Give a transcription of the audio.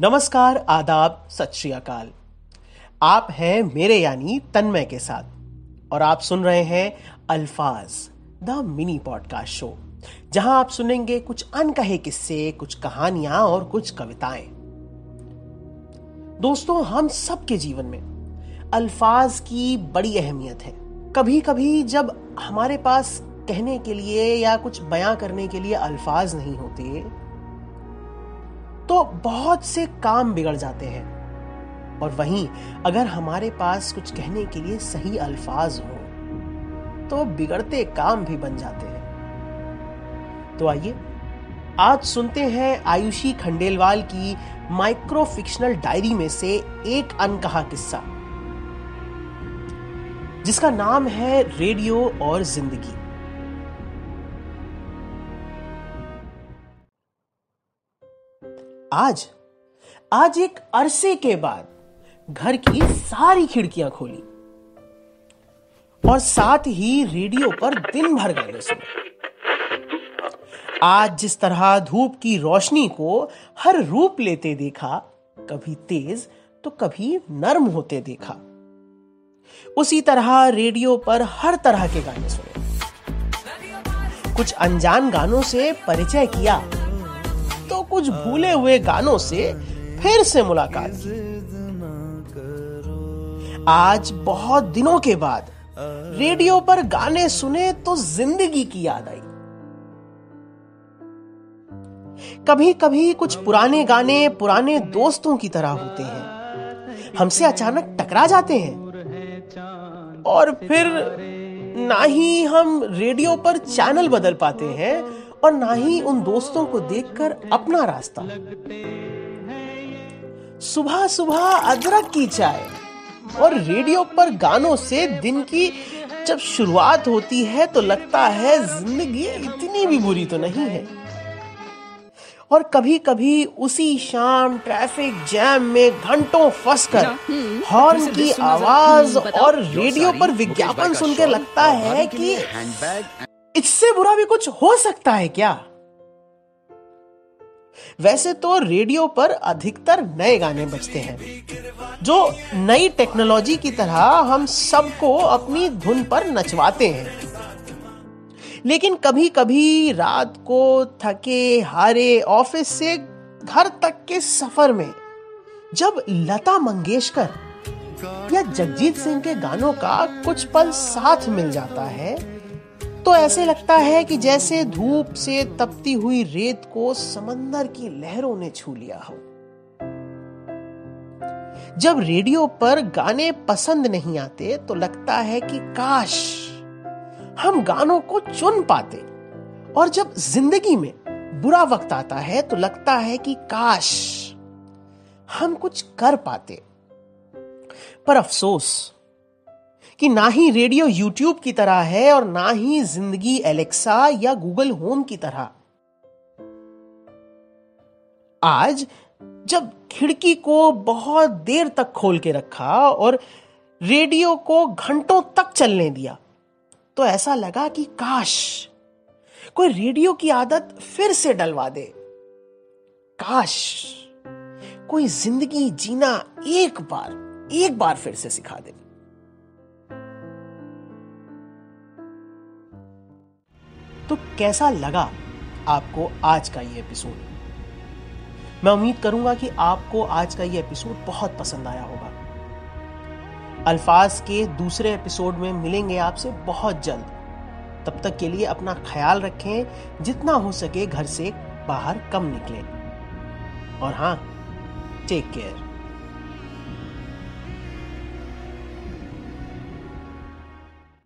नमस्कार, आदाब, सत श्री अकाल। आप हैं मेरे यानी तन्मय के साथ, और आप सुन रहे हैं अल्फाज, द मिनी पॉडकास्ट शो, जहाँ आप सुनेंगे कुछ अनकहे किस्से, कुछ कहानियाँ और कुछ कविताएँ। दोस्तों, हम सबके जीवन में अल्फाज की बड़ी अहमियत है। कभी कभी जब हमारे पास कहने के लिए या कुछ बयां करने के लिए अल्फाज नहीं होते तो बहुत से काम बिगड़ जाते हैं। और वहीं अगर हमारे पास कुछ कहने के लिए सही अल्फाज हो तो बिगड़ते काम भी बन जाते हैं। तो आइए, आज सुनते हैं आयुषी खंडेलवाल की माइक्रो फिक्शनल डायरी में से एक अनकहा किस्सा, जिसका नाम है रेडियो और ज़िंदगी। आज आज एक अरसे के बाद घर की सारी खिड़कियाँ खोली और साथ ही रेडियो पर दिन भर गाने सुने। आज जिस तरह धूप की रोशनी को हर रूप लेते देखा, कभी तेज तो कभी नर्म होते देखा, उसी तरह रेडियो पर हर तरह के गाने सुने। कुछ अनजान गानों से परिचय किया तो कुछ भूले हुए गानों से फिर से मुलाकात आज बहुत दिनों के बाद रेडियो पर गाने सुने तो ज़िंदगी की याद आई। कभी कभी कुछ पुराने गाने पुराने दोस्तों की तरह होते हैं। हमसे अचानक टकरा जाते हैं। और फिर ना ही हम रेडियो पर चैनल बदल पाते हैं और ना ही उन दोस्तों को देखकर अपना रास्ता। सुबह सुबह अदरक की चाय और रेडियो पर गानों से दिन की जब शुरुआत होती है तो लगता है ज़िंदगी इतनी भी बुरी तो नहीं है। और कभी कभी उसी शाम ट्रैफ़िक जैम में घंटों फंस कर हॉर्न की आवाज़ और रेडियो पर विज्ञापन सुनकर लगता है कि इससे बुरा भी कुछ हो सकता है क्या? वैसे तो रेडियो पर अधिकतर नए गाने बजते हैं, जो नई टेक्नोलॉजी की तरह हम सबको अपनी धुन पर नचवाते हैं। लेकिन कभी कभी रात को थके हारे ऑफ़िस से घर तक के सफ़र में, जब लता मंगेशकर या जगजीत सिंह के गानों का कुछ पल साथ मिल जाता है तो ऐसे लगता है कि जैसे धूप से तपती हुई रेत को समंदर की लहरों ने छू लिया हो। जब रेडियो पर गाने पसंद नहीं आते तो लगता है कि काश हम गानों को चुन पाते। और जब ज़िंदगी में बुरा वक्त आता है तो लगता है कि काश हम कुछ कर पाते। पर अफसोस कि ना ही रेडियो यूट्यूब की तरह है और ना ही ज़िंदगी एलेक्सा या गूगल होम की तरह। आज जब खिड़की को बहुत देर तक खोल के रखा और रेडियो को घंटों तक चलने दिया तो ऐसा लगा कि काश कोई रेडियो की आदत फिर से डलवा दे। काश कोई ज़िंदगी जीना एक बार एक बार फिर से सिखा दे। तो कैसा लगा आपको आज का ये एपिसोड मैं उम्मीद करूँगा कि आपको आज का ये एपिसोड बहुत पसंद आया होगा। अल्फाज के दूसरे एपिसोड में मिलेंगे आपसे बहुत जल्द। तब तक के लिए अपना ख्याल रखें, जितना हो सके घर से बाहर कम निकलें। और हाँ टेक केयर